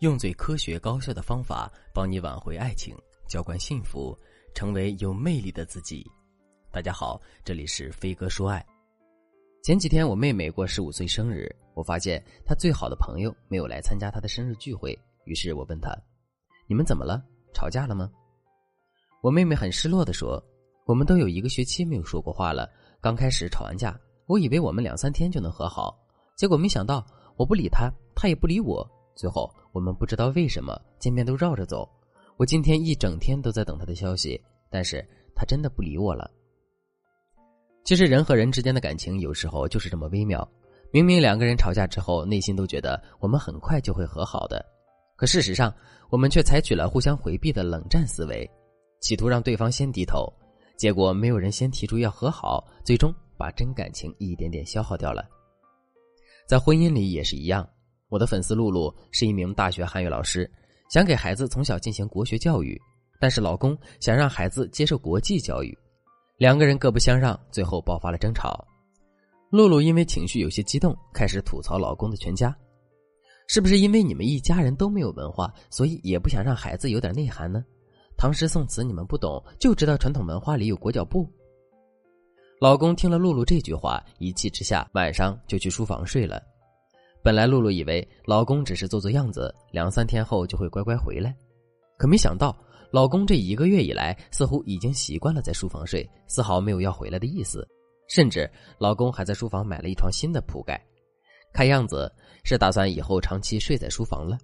用最科学高效的方法帮你挽回爱情，浇灌幸福，成为有魅力的自己。大家好，这里是飞哥说爱。前几天我妹妹过十五岁生日，我发现她最好的朋友没有来参加她的生日聚会，于是我问她：“你们怎么了？吵架了吗？”我妹妹很失落的说：“我们都有一个学期没有说过话了，刚开始吵完架，我以为我们两三天就能和好，结果没想到我不理她，她也不理我。”最后，我们不知道为什么见面都绕着走。我今天一整天都在等他的消息，但是他真的不理我了。其实人和人之间的感情有时候就是这么微妙，明明两个人吵架之后，内心都觉得我们很快就会和好的，可事实上我们却采取了互相回避的冷战思维，企图让对方先低头，结果没有人先提出要和好，最终把真感情一点点消耗掉了。在婚姻里也是一样。我的粉丝露露是一名大学汉语老师，想给孩子从小进行国学教育，但是老公想让孩子接受国际教育，两个人各不相让，最后爆发了争吵。露露因为情绪有些激动，开始吐槽老公的全家，是不是因为你们一家人都没有文化，所以也不想让孩子有点内涵呢？唐诗宋词你们不懂，就知道传统文化里有裹脚布。老公听了露露这句话，一气之下晚上就去书房睡了。本来露露以为老公只是做做样子，两三天后就会乖乖回来，可没想到老公这一个月以来似乎已经习惯了在书房睡，丝毫没有要回来的意思，甚至老公还在书房买了一床新的铺盖，看样子是打算以后长期睡在书房了。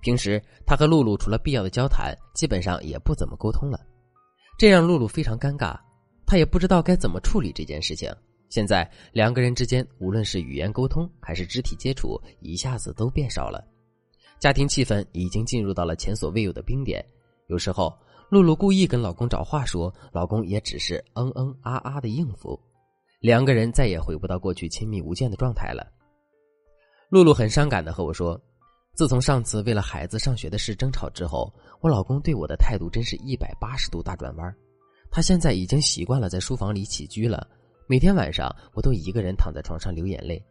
平时他和露露除了必要的交谈，基本上也不怎么沟通了，这让露露非常尴尬，她也不知道该怎么处理这件事情。现在两个人之间，无论是语言沟通还是肢体接触，一下子都变少了，家庭气氛已经进入到了前所未有的冰点。有时候，露露故意跟老公找话说，老公也只是嗯嗯啊啊的应付，两个人再也回不到过去亲密无间的状态了。露露很伤感的和我说：“自从上次为了孩子上学的事争吵之后，我老公对我的态度真是一百八十度大转弯。他现在已经习惯了在书房里起居了。”每天晚上，我都一个人躺在床上流眼泪，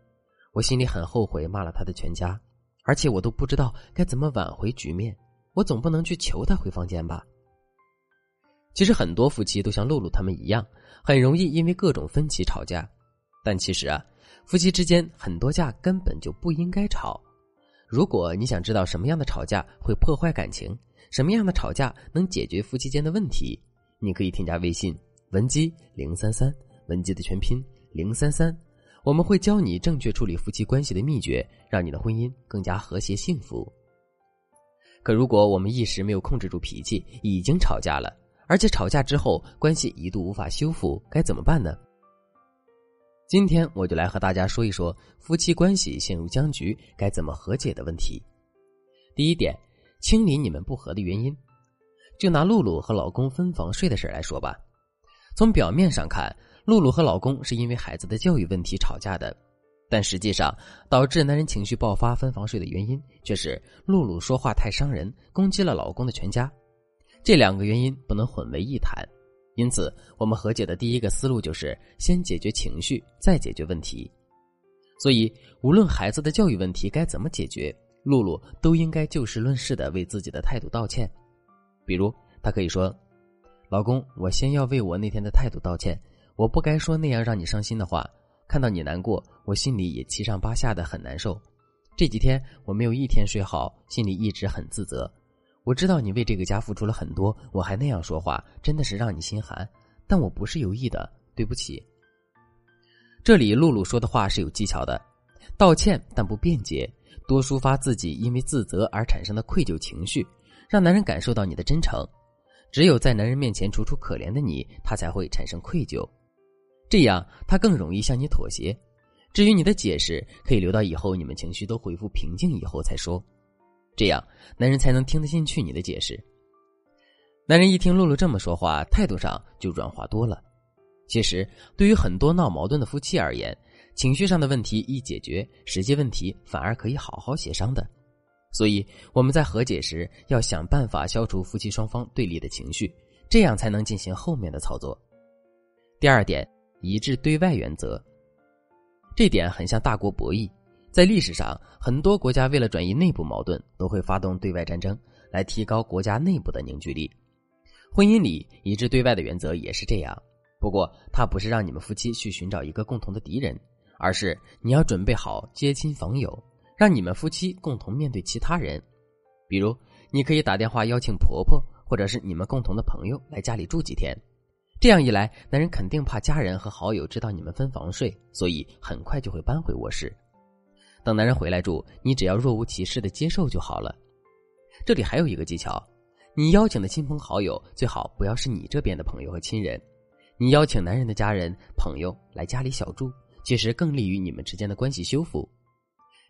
我心里很后悔骂了他的全家，而且我都不知道该怎么挽回局面。我总不能去求他回房间吧？其实很多夫妻都像露露他们一样，很容易因为各种分歧吵架。但其实啊，夫妻之间很多架根本就不应该吵。如果你想知道什么样的吵架会破坏感情，什么样的吵架能解决夫妻间的问题，你可以添加微信文姬零三三。文姬的全拼零三三，我们会教你正确处理夫妻关系的秘诀，让你的婚姻更加和谐幸福。可如果我们一时没有控制住脾气，已经吵架了，而且吵架之后关系一度无法修复，该怎么办呢？今天我就来和大家说一说夫妻关系陷入僵局该怎么和解的问题。第一点，清理你们不和的原因。就拿露露和老公分房睡的事来说吧，从表面上看。露露和老公是因为孩子的教育问题吵架的，但实际上导致男人情绪爆发分房睡的原因却是露露说话太伤人，攻击了老公的全家。这两个原因不能混为一谈，因此我们和解的第一个思路就是先解决情绪，再解决问题。所以，无论孩子的教育问题该怎么解决，露露都应该就事论事的为自己的态度道歉。比如，她可以说：“老公，我先要为我那天的态度道歉。”我不该说那样让你伤心的话，看到你难过，我心里也七上八下的很难受。这几天我没有一天睡好，心里一直很自责。我知道你为这个家付出了很多，我还那样说话，真的是让你心寒。但我不是有意的，对不起。这里露露说的话是有技巧的，道歉但不辩解，多抒发自己因为自责而产生的愧疚情绪，让男人感受到你的真诚。只有在男人面前楚楚可怜的你，他才会产生愧疚。这样，他更容易向你妥协。至于你的解释，可以留到以后你们情绪都恢复平静以后再说。这样，男人才能听得进去你的解释。男人一听露露这么说话，态度上就软化多了。其实，对于很多闹矛盾的夫妻而言，情绪上的问题一解决，实际问题反而可以好好协商的。所以，我们在和解时要想办法消除夫妻双方对立的情绪，这样才能进行后面的操作。第二点。一致对外原则，这点很像大国博弈。在历史上，很多国家为了转移内部矛盾，都会发动对外战争，来提高国家内部的凝聚力。婚姻里一致对外的原则也是这样。不过，它不是让你们夫妻去寻找一个共同的敌人，而是你要准备好接亲访友，让你们夫妻共同面对其他人。比如，你可以打电话邀请婆婆，或者是你们共同的朋友来家里住几天。这样一来，男人肯定怕家人和好友知道你们分房睡，所以很快就会搬回卧室。等男人回来住，你只要若无其事的接受就好了。这里还有一个技巧，你邀请的亲朋好友最好不要是你这边的朋友和亲人。你邀请男人的家人、朋友来家里小住，其实更利于你们之间的关系修复。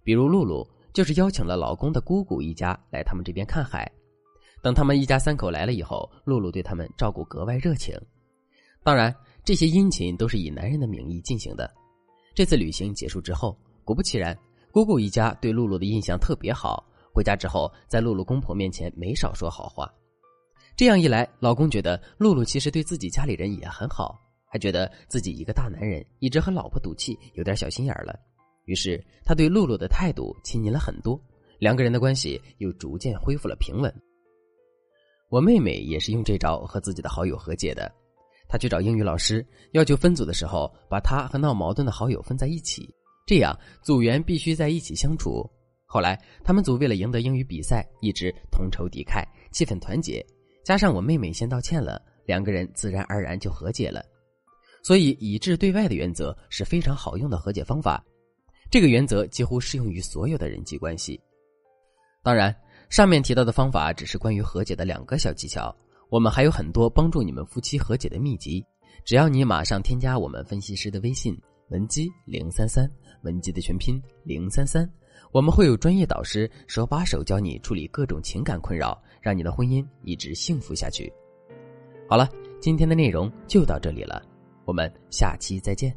比如露露就是邀请了老公的姑姑一家来他们这边看海。等他们一家三口来了以后，露露对他们照顾格外热情。当然，这些殷勤都是以男人的名义进行的。这次旅行结束之后，果不其然，姑姑一家对露露的印象特别好。回家之后，在露露公婆面前没少说好话。这样一来，老公觉得露露其实对自己家里人也很好，还觉得自己一个大男人一直和老婆赌气，有点小心眼了。于是，他对露露的态度亲近了很多，两个人的关系又逐渐恢复了平稳。我妹妹也是用这招和自己的好友和解的。他去找英语老师，要求分组的时候，把他和闹矛盾的好友分在一起，这样组员必须在一起相处。后来他们组为了赢得英语比赛，一直同仇敌忾，气氛团结。加上我妹妹先道歉了，两个人自然而然就和解了。所以，以致对外的原则是非常好用的和解方法。这个原则几乎适用于所有的人际关系。当然，上面提到的方法只是关于和解的两个小技巧。我们还有很多帮助你们夫妻和解的秘籍，只要你马上添加我们分析师的微信文姬零三三，文姬的全拼零三三，我们会有专业导师手把手教你处理各种情感困扰，让你的婚姻一直幸福下去。好了，今天的内容就到这里了，我们下期再见。